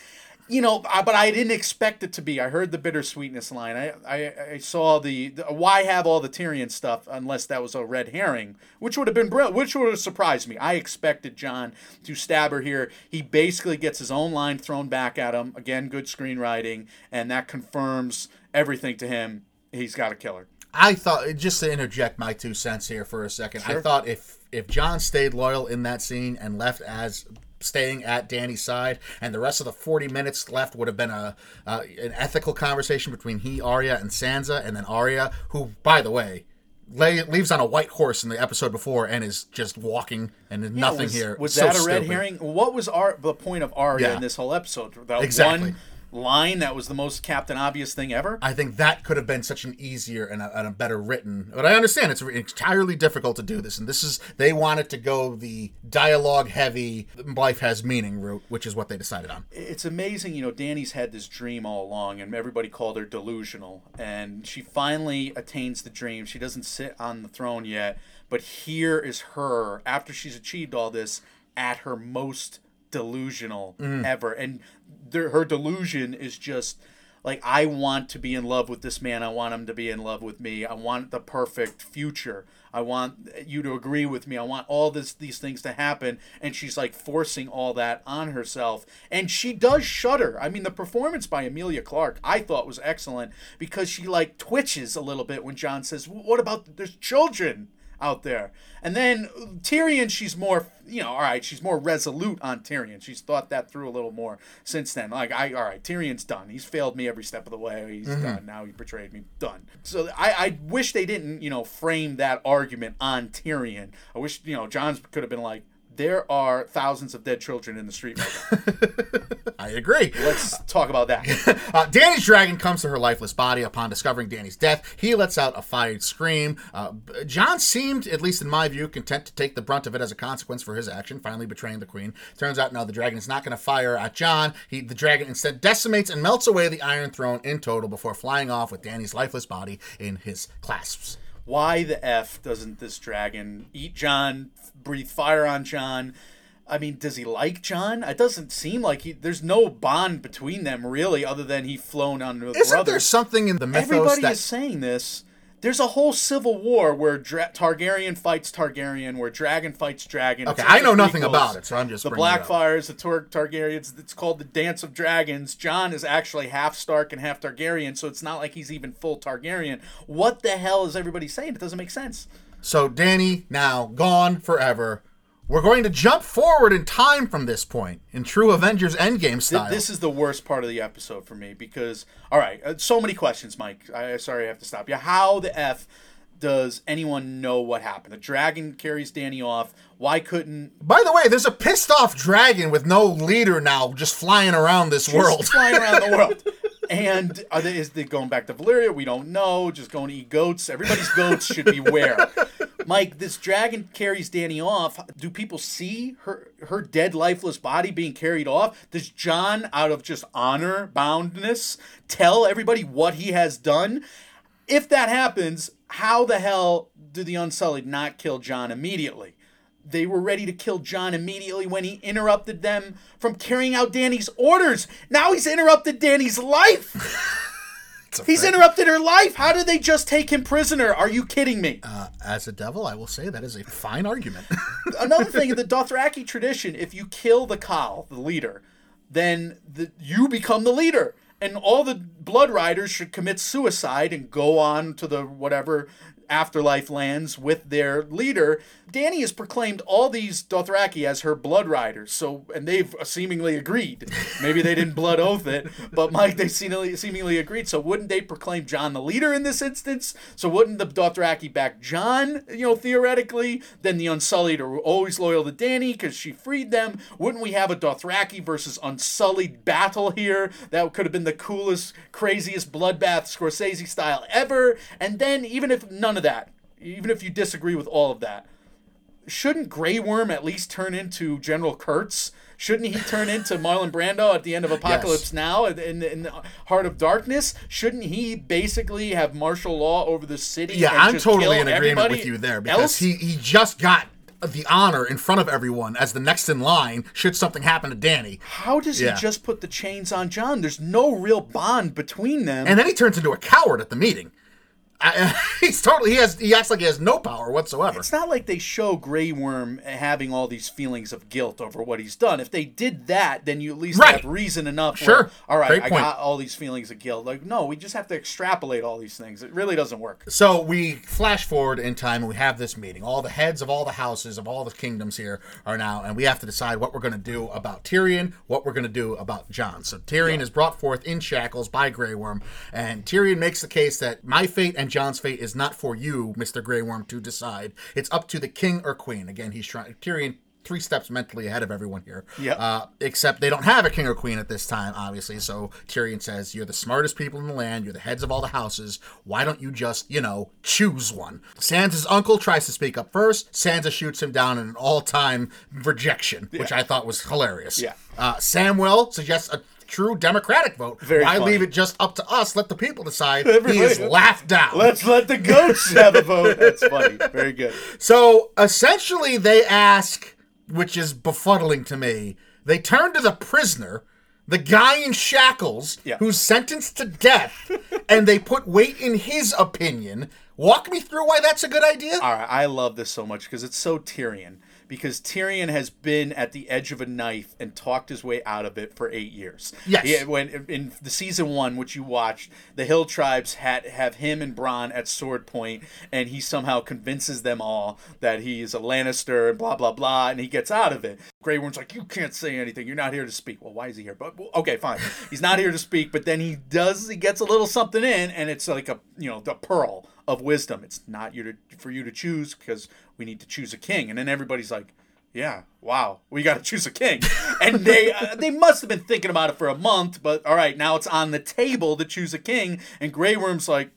Speaker 2: you know, but I didn't expect it to be. I heard the bittersweetness line. I, I, I saw the, the, why have all the Tyrion stuff unless that was a red herring, which would have been brilliant, which would have surprised me. I expected Jon to stab her here. He basically gets his own line thrown back at him. Again, good screenwriting, and that confirms everything to him. He's got to kill her.
Speaker 1: I thought just to interject my two cents here for a second. Sure. I thought if if Jon stayed loyal in that scene and left as staying at Danny's side, and the rest of the 40 minutes left would have been a uh, an ethical conversation between he, Arya, and Sansa, and then Arya, who, by the way, lay, leaves on a white horse in the episode before and is just walking and yeah, nothing
Speaker 2: was,
Speaker 1: here.
Speaker 2: Was so that a red stupid. herring? What was Ar- the point of Arya yeah. in this whole episode?
Speaker 1: exactly.
Speaker 2: One, line that was the most Captain Obvious thing ever.
Speaker 1: I think that could have been such an easier and a, and a better written. But I understand it's entirely difficult to do this, and this is they wanted to go the dialogue heavy, life has meaning route, which is what they decided on.
Speaker 2: It's amazing, you know. Danny's had this dream all along, and everybody called her delusional, and she finally attains the dream. She doesn't sit on the throne yet, but here is her after she's achieved all this at her most delusional
Speaker 1: Mm.
Speaker 2: ever, and there, her delusion is just like I want to be in love with this man. I want him to be in love with me. I want the perfect future. I want you to agree with me. I want all this these things to happen and she's like forcing all that on herself and she does shudder. I mean the performance by Emilia Clarke I thought was excellent because she like twitches a little bit when Jon says, "What about there's children?" Out there. And then Tyrion, she's more, you know, all right, she's more resolute on Tyrion. She's thought that through a little more since then. Like, I, all right, Tyrion's done. He's failed me every step of the way. He's mm-hmm. done. Now he betrayed me. Done. So I, I wish they didn't, you know, frame that argument on Tyrion. I wish, you know, Jon's could have been like, there are thousands of dead children in the street right now.
Speaker 1: I agree.
Speaker 2: Let's talk about that.
Speaker 1: Uh, Danny's dragon comes to her lifeless body upon discovering Danny's death. He lets out a fired scream. Uh, Jon seemed, at least in my view, content to take the brunt of it as a consequence for his action, finally betraying the queen. Turns out, no, the dragon is not going to fire at Jon. He, the dragon instead decimates and melts away the Iron Throne in total before flying off with Danny's lifeless body in his clasps.
Speaker 2: why the f doesn't this dragon eat Jon, breathe fire on Jon? I mean, does he like Jon? It doesn't seem like he. There's no bond between them really, other than he flown on with
Speaker 1: Isn't there something in the mythos
Speaker 2: Everybody
Speaker 1: that
Speaker 2: is saying this. There's a whole civil war where Dra- Targaryen fights Targaryen, where dragon fights dragon.
Speaker 1: Okay, I
Speaker 2: the
Speaker 1: know nothing about it, so I'm just
Speaker 2: the. Blackfires, the Tar- Targaryens. It's called the Dance of Dragons. Jon is actually half Stark and half Targaryen, so it's not like he's even full Targaryen. What the hell is everybody saying? It doesn't make sense.
Speaker 1: So Danny now gone forever. We're going to jump forward in time from this point in true Avengers Endgame style.
Speaker 2: This is the worst part of the episode for me because, all right, uh, so many questions, Mike. I sorry I have to stop you. How the f does anyone know what happened? The dragon carries Danny off. Why couldn't
Speaker 1: By the way, there's a pissed off dragon with no leader now just flying around this world.
Speaker 2: Flying around the world? And are they, is they going back to Valyria? We don't know. Just going to eat goats. Everybody's goats should be where. Mike, this dragon carries Danny off. Do people see her her dead, lifeless body being carried off? Does Jon, out of just honor boundness, tell everybody what he has done? If that happens, how the hell do the Unsullied not kill Jon immediately? They were ready to kill Jon immediately when he interrupted them from carrying out Danny's orders. Now he's interrupted Danny's life. He's interrupted her life. How did they just take him prisoner? Are you kidding me?
Speaker 1: Uh, as a devil, I will say that is a fine argument.
Speaker 2: Another thing in the Dothraki tradition, if you kill the Khal, the leader, then the, you become the leader. And all the blood riders should commit suicide and go on to the whatever afterlife lands with their leader. Danny has proclaimed all these Dothraki as her blood riders. So, and they've seemingly agreed. Maybe they didn't blood oath it, but Mike, they seemingly, seemingly agreed. So, wouldn't they proclaim Jon the leader in this instance? So, wouldn't the Dothraki back Jon? You know, theoretically, then the Unsullied are always loyal to Danny because she freed them. Wouldn't we have a Dothraki versus Unsullied battle here? That could have been the coolest, craziest bloodbath Scorsese style ever. And then, even if none of that, even if you disagree with all of that, shouldn't Grey Worm at least turn into General Kurtz? Shouldn't he turn into Marlon Brando at the end of Apocalypse
Speaker 1: Yes.
Speaker 2: Now in, in, the Heart of Darkness? Shouldn't he basically have martial law over the city?
Speaker 1: yeah, I'm totally in agreement with you there because
Speaker 2: else?
Speaker 1: he, he just got the honor in front of everyone as the next in line should something happen to Danny.
Speaker 2: How does
Speaker 1: Yeah.
Speaker 2: he just put the chains on Jon? There's no real bond between them.
Speaker 1: And then he turns into a coward at the meeting. I, he's totally he has he acts like he has no power whatsoever.
Speaker 2: It's not like they show Grey Worm having all these feelings of guilt over what he's done. If they did that, then you at least
Speaker 1: Right.
Speaker 2: have reason enough.
Speaker 1: Sure.
Speaker 2: Where, all right,
Speaker 1: Great
Speaker 2: I
Speaker 1: point.
Speaker 2: got all these feelings of guilt. Like, no, we just have to extrapolate all these things. It really doesn't work.
Speaker 1: So we flash forward in time and we have this meeting. All the heads of all the houses of all the kingdoms here are now, and we have to decide what we're going to do about Tyrion, what we're going to do about Jon. So Tyrion is brought forth in shackles by Grey Worm, and Tyrion makes the case that my fate and Jon's fate is not for you, Mister Grey Worm, to decide. It's up to the king or queen. Again, he's trying. Tyrion three steps mentally ahead of everyone here.
Speaker 2: Yep.
Speaker 1: Uh, except they don't have a king or queen at this time, obviously. So Tyrion says, "You're the smartest people in the land. You're the heads of all the houses. Why don't you just, you know, choose one?" Sansa's uncle tries to speak up first. Sansa shoots him down in an all-time rejection, which I thought was hilarious.
Speaker 2: Yeah.
Speaker 1: Uh, Samwell suggests a true democratic vote.
Speaker 2: Very
Speaker 1: Why
Speaker 2: funny.
Speaker 1: leave it just up to us? Let the people decide.
Speaker 2: Everybody-
Speaker 1: he is laughed down.
Speaker 2: Let's let the goats have a vote. That's funny. Very good.
Speaker 1: So essentially, they ask, which is befuddling to me, they turn to the prisoner, the guy in shackles,
Speaker 2: Yeah.
Speaker 1: who's sentenced to death, and they put weight in his opinion. Walk me through why that's a good idea.
Speaker 2: All right, I love this so much because it's so Tyrion. Because Tyrion has been at the edge of a knife and talked his way out of it for eight years.
Speaker 1: Yes.
Speaker 2: He- when in the season one, which you watched, the Hill tribes had have him and Bronn at sword point, and he somehow convinces them all that he's a Lannister and blah blah blah, and he gets out of it. Grey Worm's like, "You can't say anything. You're not here to speak." Well, why is he here? But okay, fine. He's not here to speak, but then he does. He gets a little something in, and it's like a you know the pearl of wisdom. It's not you to for you to choose because we need to choose a king. And then everybody's like, "Yeah, wow, we got to choose a king." And they uh, they must have been thinking about it for a month, but all right, now it's on the table to choose a king. And Grey Worm's like,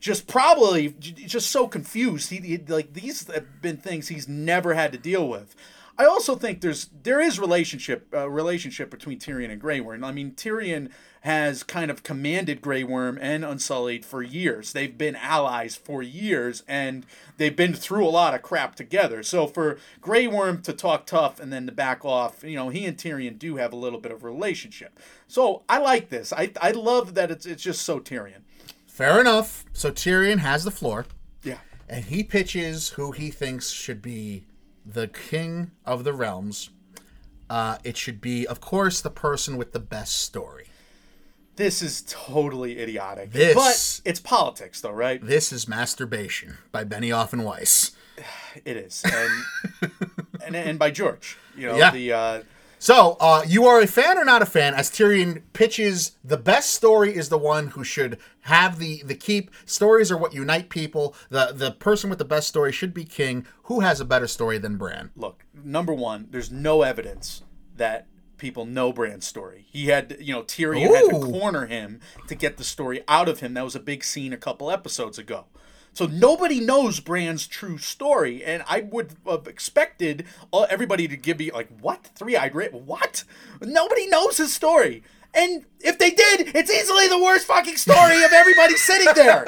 Speaker 2: just probably just so confused. He, he like these have been things he's never had to deal with. I also think there's there is relationship uh, relationship between Tyrion and Grey Worm. I mean, Tyrion has kind of commanded Grey Worm and Unsullied for years. They've been allies for years, and they've been through a lot of crap together. So for Grey Worm to talk tough and then to back off, you know, he and Tyrion do have a little bit of relationship. So I like this. I I love that it's it's just so Tyrion.
Speaker 1: Fair enough. So Tyrion has the floor,
Speaker 2: Yeah.
Speaker 1: and he pitches who he thinks should be the king of the realms. Uh, it should be, of course, the person with the best story.
Speaker 2: This is totally idiotic.
Speaker 1: This-
Speaker 2: But it's politics, though, right?
Speaker 1: This is Masturbation by Benioff and Weiss.
Speaker 2: It is, and and, and by George, you know
Speaker 1: Yeah.
Speaker 2: the uh,
Speaker 1: So, uh, you are a fan or not a fan? As Tyrion pitches, the best story is the one who should have the the keep. Stories are what unite people. the The person with the best story should be king. Who has a better story than Bran?
Speaker 2: look. Number one, there's no evidence that people know Bran's story. He had, you know, Tyrion had to corner him to get the story out of him. That was a big scene a couple episodes ago. So nobody knows Bran's true story, and I would have expected everybody to give me like, "What? Three-eyed Rat? What? Nobody knows his story." And if they did, it's easily the worst fucking story of everybody sitting there.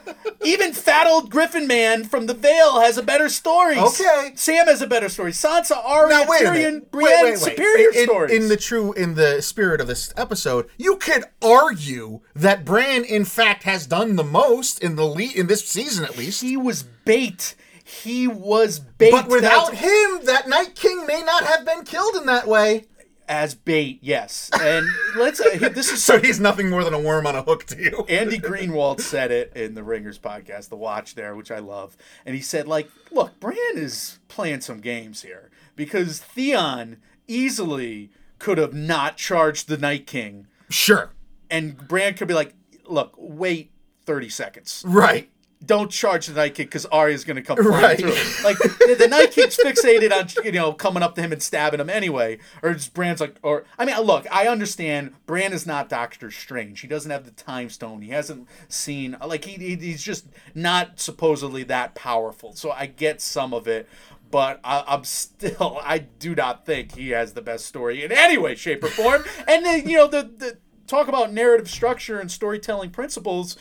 Speaker 2: Even fat old Griffin man from the Vale has a better story.
Speaker 1: Okay.
Speaker 2: Sam has a better story. Sansa, Arya,
Speaker 1: Now wait
Speaker 2: Tyrion. Brienne,
Speaker 1: Wait, wait, wait.
Speaker 2: superior
Speaker 1: in,
Speaker 2: stories.
Speaker 1: In the true, in the spirit of this episode, you could argue that Bran, in fact, has done the most in the lead in this season, at least.
Speaker 2: he was bait. He was bait.
Speaker 1: But without
Speaker 2: That's-
Speaker 1: him, that Night King may not have been killed in that way.
Speaker 2: As bait, yes. And let's. Uh, this is
Speaker 1: So he's nothing more than a worm on a hook to you.
Speaker 2: Andy Greenwald said it in the Ringers podcast, The Watch there, which I love. And he said, like, look, Bran is playing some games here because Theon easily could have not charged the Night King.
Speaker 1: Sure.
Speaker 2: And Bran could be like, look, wait 30 seconds.
Speaker 1: Right.
Speaker 2: Don't charge the Night King because Arya's going to come flying
Speaker 1: Right.
Speaker 2: through. Like, the, the Night King's fixated on, you know, coming up to him and stabbing him anyway. Or just Bran's like, or, I mean, look, I understand Bran is not Doctor Strange. He doesn't have the time stone. He hasn't seen, like, he, he he's just not supposedly that powerful. So I get some of it. But I, I'm still, I do not think he has the best story in any way, shape, or form. and then, you know, the, the talk about narrative structure and storytelling principles,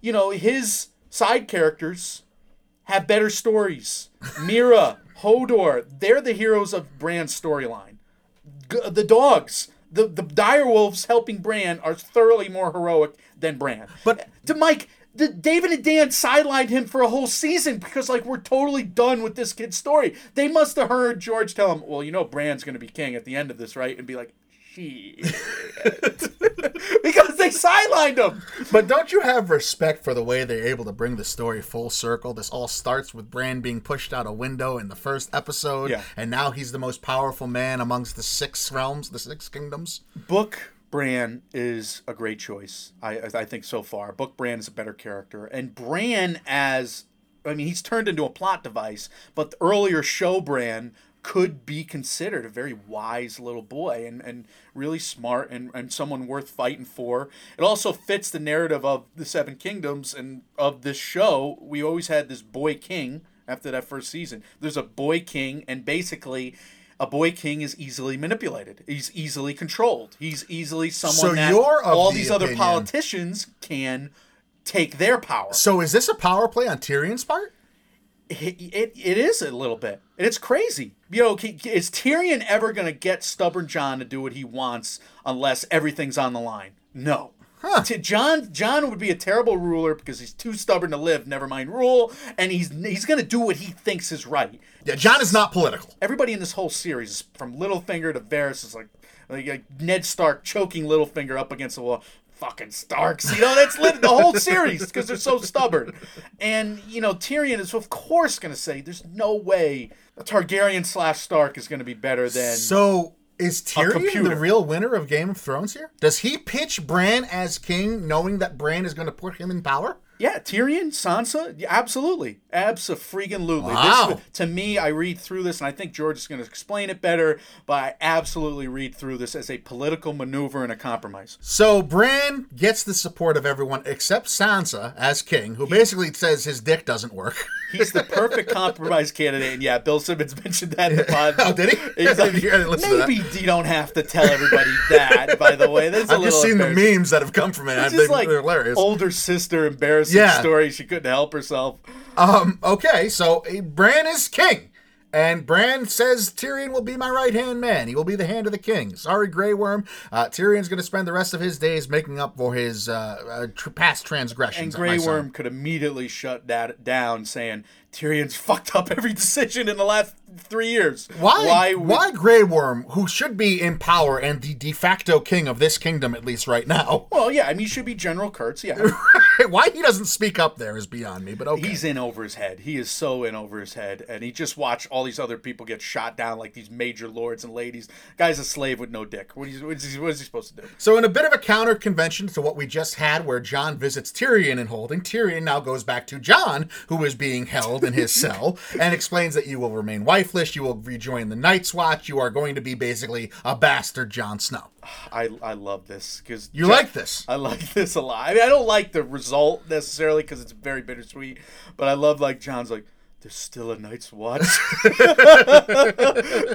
Speaker 2: you know, his side characters have better stories. Meera, Hodor, they're the heroes of Bran's storyline. G- the dogs, the the direwolves helping Bran are thoroughly more heroic than Bran.
Speaker 1: But-
Speaker 2: to Mike, the David and Dan sidelined him for a whole season because like we're totally done with this kid's story. They must have heard George tell him, "Well, you know, Bran's going to be king at the end of this, right?" And be like, "Shit," because they sidelined him.
Speaker 1: But don't you have respect for the way they're able to bring the story full circle? This all starts with Bran being pushed out a window in the first episode,
Speaker 2: Yeah.
Speaker 1: and now he's the most powerful man amongst the six realms, the six kingdoms.
Speaker 2: Book Bran is a great choice. I I think so far. Book Bran is a better character, and Bran as I mean he's turned into a plot device. But the earlier show Bran could be considered a very wise little boy and, and really smart and, and someone worth fighting for. It also fits the narrative of the Seven Kingdoms and of this show. We always had this boy king after that first season. There's a boy king, and basically, a boy king is easily manipulated. He's easily controlled. He's easily someone
Speaker 1: So
Speaker 2: that all
Speaker 1: the
Speaker 2: these other politicians can take their power.
Speaker 1: So is this a power play on Tyrion's part?
Speaker 2: It, it, it is a little bit. And it's crazy. You know, is Tyrion ever going to get stubborn Jon to do what he wants unless everything's on the line? No. T- Jon Jon would be a terrible ruler because he's too stubborn to live, never mind rule, and he's he's going to do what he thinks is right.
Speaker 1: Yeah, Jon is not political.
Speaker 2: Everybody in this whole series, from Littlefinger to Varys, is like, like, like Ned Stark choking Littlefinger up against the wall. Fucking Starks, you know that's lit the whole series because they're so stubborn. And you know Tyrion is of course going to say, "There's no way a Targaryen slash Stark is going to be better than."
Speaker 1: So is Tyrion the real winner of Game of Thrones here? Does he pitch Bran as king, knowing that Bran is going to put him in power?
Speaker 2: Yeah, Tyrion, Sansa, yeah, absolutely, absolutely.
Speaker 1: Wow.
Speaker 2: to me, I read through this, and I think George is going to explain it better. But I absolutely read through this as a political maneuver and a compromise.
Speaker 1: So Bran gets the support of everyone except Sansa as king, who basically says his dick doesn't work.
Speaker 2: He's the perfect compromise candidate, and yeah, Bill Simmons mentioned that in the pod.
Speaker 1: Oh, did he?
Speaker 2: He's like,
Speaker 1: didn't hear- I didn't listen to that.
Speaker 2: maybe you don't have to tell everybody that. By the way, that's
Speaker 1: I've
Speaker 2: little
Speaker 1: just seen the memes that have come from it. I
Speaker 2: It's
Speaker 1: think
Speaker 2: just like
Speaker 1: they're hilarious.
Speaker 2: older sister embarrassing
Speaker 1: Yeah.
Speaker 2: story. She couldn't help herself.
Speaker 1: Um, okay, so uh, Bran is king. And Bran says Tyrion will be my right hand man. He will be the hand of the king. Sorry, Grey Worm. Uh, Tyrion's going to spend the rest of his days making up for his uh, uh, tr- past transgressions.
Speaker 2: And Grey. Worm could immediately shut that down, saying Tyrion's fucked up every decision in the last three years.
Speaker 1: Why?
Speaker 2: Why?
Speaker 1: Why, Grey Worm, who should be in power and the de facto king of this kingdom at least right now?
Speaker 2: Well, yeah. I mean, he should be General Kurtz. Yeah.
Speaker 1: why he doesn't speak up there is beyond me. But okay.
Speaker 2: He's in over his head. He is so in over his head, and he just watched all these other people get shot down like these major lords and ladies. Guy's a slave with no dick. What is, what is, he, what is he supposed to do?
Speaker 1: So, in a bit of a counter convention to what we just had, where Jon visits Tyrion in holding, Tyrion now goes back to Jon, who is being held in his cell, and explains that you will remain wifeless, you will rejoin the Night's Watch, you are going to be basically a bastard Jon Snow.
Speaker 2: I I love this because
Speaker 1: You like this?
Speaker 2: I like this a lot. I mean, I don't like the result necessarily because it's very bittersweet, but I love like Jon's like. There's still a Night's Watch.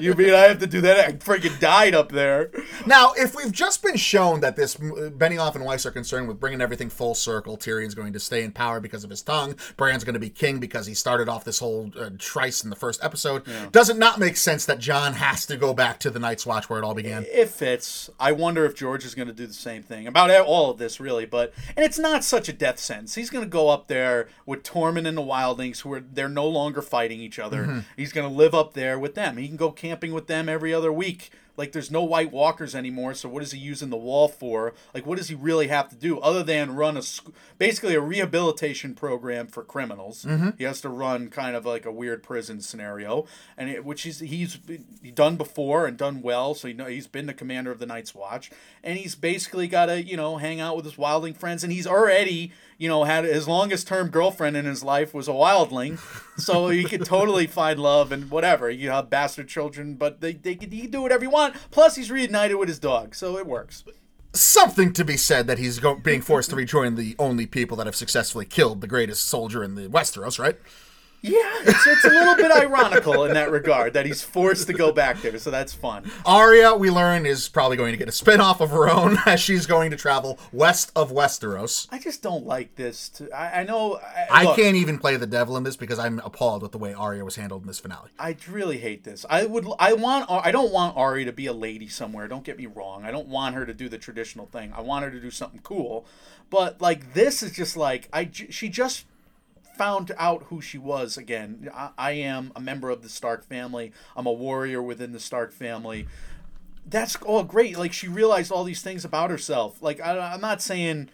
Speaker 2: you mean I have to do that? I freaking died up there.
Speaker 1: Now, if we've just been shown that this uh, Benioff and Weiss are concerned with bringing everything full circle, Tyrion's going to stay in power because of his tongue, Bran's going to be king because he started off this whole uh, trice in the first episode, does it not make sense that Jon has to go back to the Night's Watch where it all began?
Speaker 2: It fits. I wonder if George is going to do the same thing about all of this, really. But and it's not such a death sentence. He's going to go up there with Tormund and the Wildlings, who are they're no longer fighting each other. Mm-hmm. He's going to live up there with them. He can go camping with them every other week. Like there's no White Walkers anymore, so what is he using the wall for? Like what does he really have to do other than run a basically a rehabilitation program for criminals? Mm-hmm. He has to run kind of like a weird prison scenario, and it, which he's he's done before and done well. So you know he's been the commander of the Night's Watch, and he's basically got to you know hang out with his wildling friends, and he's already you know had his longest term girlfriend in his life was a wildling, so he could totally find love and whatever. You have bastard children, but they they can, he can do whatever you want. Plus he's reunited with his dog, so it works.
Speaker 1: Something to be said that he's go- being forced to rejoin the only people that have successfully killed the greatest soldier in the Westeros, right?
Speaker 2: Yeah, it's, it's a little bit ironical in that regard that he's forced to go back there, so that's fun.
Speaker 1: Arya, we learn, is probably going to get a spin-off of her own as she's going to travel west of Westeros.
Speaker 2: I just don't like this. To, I, I know. I,
Speaker 1: I
Speaker 2: look,
Speaker 1: can't even play the devil in this because I'm appalled with the way Arya was handled in this finale.
Speaker 2: I really hate this. I would. I want. I don't want Arya to be a lady somewhere. Don't get me wrong. I don't want her to do the traditional thing. I want her to do something cool. But like this is just like I. She just found out who she was again. I, I am a member of the Stark family. I'm a warrior within the Stark family. That's all great. Like she realized all these things about herself. Like I, I'm not saying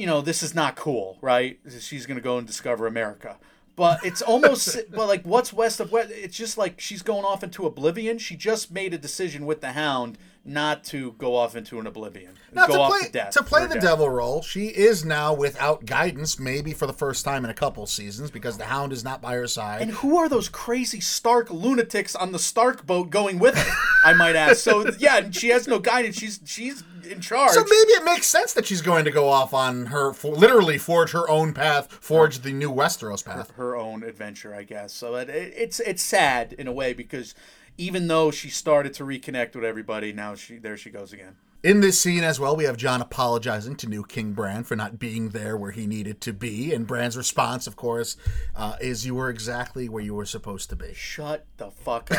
Speaker 2: you know, this is not cool, right? She's gonna go and discover America. But it's almost, but like, what's west of west? It's just like she's going off into oblivion. She just made a decision with the Hound not to go off into an oblivion,
Speaker 1: Now,
Speaker 2: go
Speaker 1: to
Speaker 2: off
Speaker 1: play,
Speaker 2: to death.
Speaker 1: to play the
Speaker 2: death.
Speaker 1: devil role, she is now without guidance, maybe for the first time in a couple seasons, because the Hound is not by her side.
Speaker 2: And who are those crazy Stark lunatics on the Stark boat going with her? I might ask. So yeah, she has no guidance. She's she's in charge.
Speaker 1: so maybe it makes sense that she's going to go off on her, for, literally forge her own path, forge the new Westeros path.
Speaker 2: her own adventure, I guess. So it, it's it's sad in a way because even though she started to reconnect with everybody, now she there she goes again.
Speaker 1: In this scene as well, we have Jon apologizing to new King Bran for not being there where he needed to be, and Bran's response, of course, uh, is "You were exactly where you were supposed to be."
Speaker 2: Shut the fuck up.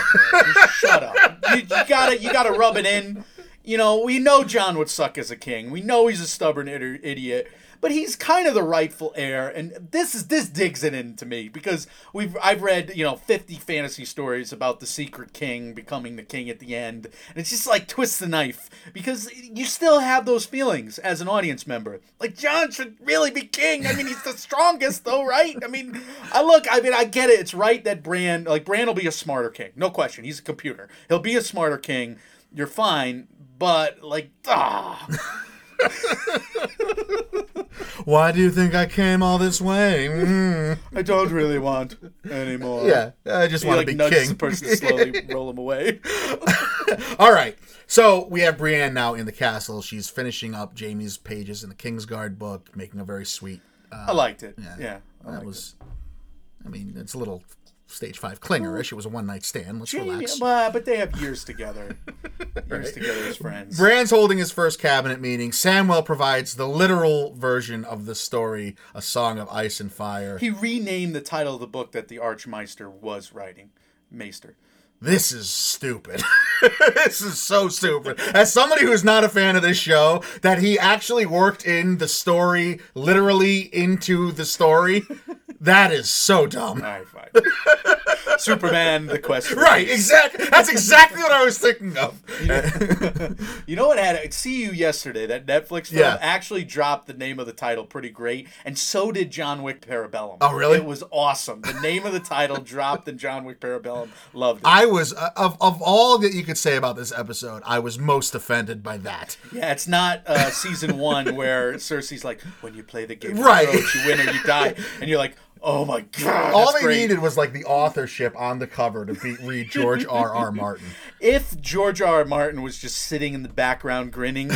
Speaker 2: shut up. You, you gotta you gotta rub it in. You know, we know Jon would suck as a king. We know he's a stubborn idiot, but he's kind of the rightful heir. And this is this digs it into me because we've I've read you know fifty fantasy stories about the secret king becoming the king at the end, and it's just like twist the knife because you still have those feelings as an audience member. Like Jon should really be king. I mean, he's the strongest though, right? I mean, I look. I mean, I get it. It's right that Bran like Bran will be a smarter king, no question. He's a computer. He'll be a smarter king. You're fine, but like, ah.
Speaker 1: Why do you think I came all this way? Mm.
Speaker 2: I don't really want anymore.
Speaker 1: Yeah, I just
Speaker 2: He
Speaker 1: want
Speaker 2: like
Speaker 1: to be
Speaker 2: nudges
Speaker 1: king.
Speaker 2: the person to slowly roll him away.
Speaker 1: All right. So we have Brienne now in the castle. She's finishing up Jaime's pages in the Kingsguard book, making a very sweet. Uh,
Speaker 2: I liked it. Yeah. I
Speaker 1: that was. I mean, it's a little stage five clingerish. It was a one night stand. Let's relax.
Speaker 2: well, but they have years together. years together as friends.
Speaker 1: Bran's holding his first cabinet meeting. Samuel provides the literal version of the story, A Song of Ice and Fire.
Speaker 2: he renamed the title of the book that the Archmaester was writing. Maester.
Speaker 1: this is stupid. this is so stupid. As somebody who's not a fan of this show, that he actually worked in the story literally into the story, that is so dumb.
Speaker 2: All right, fine. Superman, the quest.
Speaker 1: Right, exactly. That's exactly what I was thinking of.
Speaker 2: You know what had See You Yesterday, that Netflix film
Speaker 1: Yeah.
Speaker 2: actually dropped the name of the title pretty great, and so did John Wick Parabellum.
Speaker 1: Oh, really?
Speaker 2: It was awesome. The name of the title dropped in John Wick Parabellum. Loved it.
Speaker 1: I was uh, of of all that you could say about this episode, I was most offended by that.
Speaker 2: yeah, it's not uh, season one where Cersei's like, when you play the game,
Speaker 1: Right.
Speaker 2: You win or you die, and you're like, oh my god.
Speaker 1: all they
Speaker 2: great.
Speaker 1: needed was like the authorship on the cover to be, read George R. R. Martin.
Speaker 2: If George R. R. Martin was just sitting in the background grinning,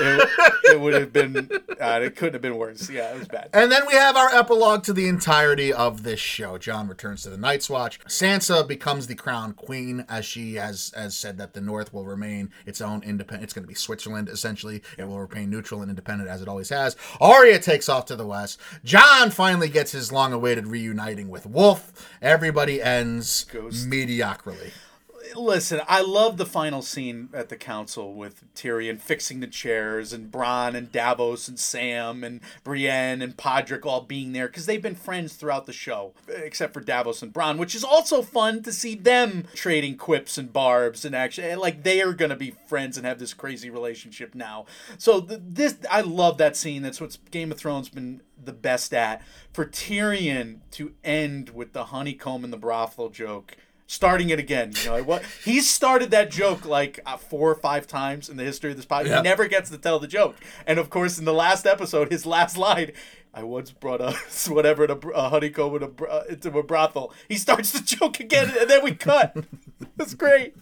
Speaker 2: it, it would have been. Uh, it couldn't have been worse. Yeah, it was bad.
Speaker 1: And then we have our epilogue to the entirety of this show. Jon returns to the Night's Watch. Sansa becomes the crown queen, as she has has said that the North will remain its own independent. It's going to be Switzerland essentially. It will remain neutral and independent as it always has. Arya takes off to the west. Jon finally gets his long-awaited reuniting with Wolf. Everybody ends
Speaker 2: Ghost.
Speaker 1: mediocrity.
Speaker 2: Listen, I love the final scene at the council with Tyrion fixing the chairs and Bronn and Davos and Sam and Brienne and Podrick all being there because they've been friends throughout the show, except for Davos and Bronn, which is also fun to see them trading quips and barbs and actually eh, like they are gonna be friends and have this crazy relationship now. So th- this I love that scene. That's what Game of Thrones been the best at. For Tyrion to end with the honeycomb and the brothel joke starting it again. You know, what he's started that joke like uh, four or five times in the history of this podcast.
Speaker 1: Yeah.
Speaker 2: He never gets to tell the joke, and of course, in the last episode, his last line. I once brought a whatever in a, honeycomb in a, uh, into a brothel. He starts the joke again, and then we cut. That's great.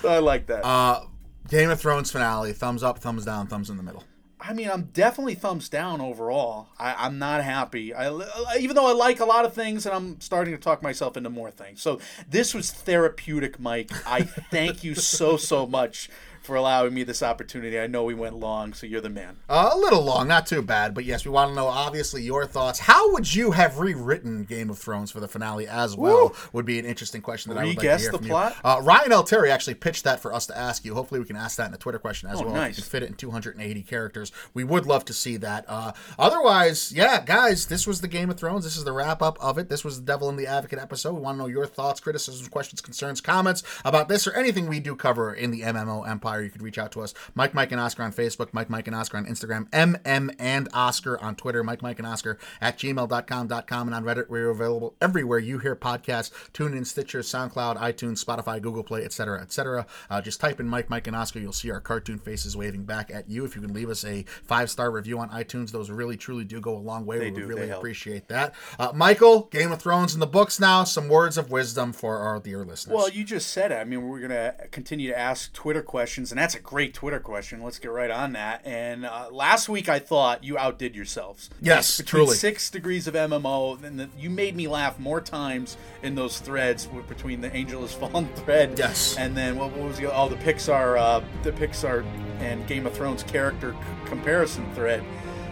Speaker 2: So I like that.
Speaker 1: Uh, Game of Thrones finale. Thumbs up, thumbs down, thumbs in the middle.
Speaker 2: I mean, I'm definitely thumbs down overall. I, I'm not happy. I, uh, even though I like a lot of things, and I'm starting to talk myself into more things. So this was therapeutic, Mike. I thank you so so much for allowing me this opportunity. I know we went long, so you're the man.
Speaker 1: Uh, a little long, not too bad, but yes, we want to know obviously your thoughts. How would you have rewritten Game of Thrones for the finale as well? Would be an interesting question that I would like to
Speaker 2: Re-guess
Speaker 1: hear
Speaker 2: the
Speaker 1: from
Speaker 2: plot?
Speaker 1: you. Uh, Ryan L. Terry actually pitched that for us to ask you. Hopefully, we can ask that in a Twitter question as
Speaker 2: Oh,
Speaker 1: well.
Speaker 2: nice.
Speaker 1: If you can fit it in 280 characters, we would love to see that. Uh, otherwise, yeah, guys, this was the Game of Thrones. This is the wrap up of it. This was the Devil and the Advocate episode. We want to know your thoughts, criticisms, questions, concerns, comments about this or anything we do cover in the MMO Empire. Empire. You could reach out to us. Mike, Mike, and Oscar on Facebook. Mike, Mike, and Oscar on Instagram. MM and Oscar on Twitter. Mike, Mike, and Oscar at gmail.com.com and on Reddit. We're available everywhere you hear podcasts. TuneIn, Stitcher, SoundCloud, iTunes, Spotify, Google Play, etc., etc. Uh, just type in Mike, Mike, and Oscar. You'll see our cartoon faces waving back at you. If you can leave us a five star review on iTunes, those really truly do go a long way.
Speaker 2: They
Speaker 1: we
Speaker 2: do, they
Speaker 1: really
Speaker 2: help.
Speaker 1: appreciate that. Uh, Michael, Game of Thrones in the books now. Some words of wisdom for our dear listeners.
Speaker 2: Well, you just said it. I mean, we're going to continue to ask Twitter questions, and that's a great Twitter question. Let's get right on that. And uh, last week, I thought you outdid yourselves.
Speaker 1: Yes,
Speaker 2: between
Speaker 1: truly.
Speaker 2: six degrees of MMO, and the, you made me laugh more times in those threads between the Angel Has Fallen thread.
Speaker 1: Yes.
Speaker 2: and then what, what was the oh the Pixar uh, the Pixar and Game of Thrones character c- comparison thread.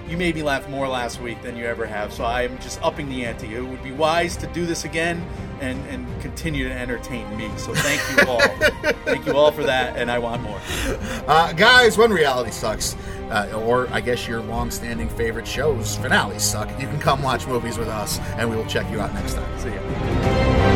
Speaker 2: You made me laugh more last week than you ever have, so I'm just upping the ante. It would be wise to do this again and, and continue to entertain me. So thank you all. thank you all for that, and I want more.
Speaker 1: Uh, guys, when reality sucks, uh, or I guess your long-standing favorite shows finales suck, you can come watch movies with us, and we will check you out next time.
Speaker 2: See ya.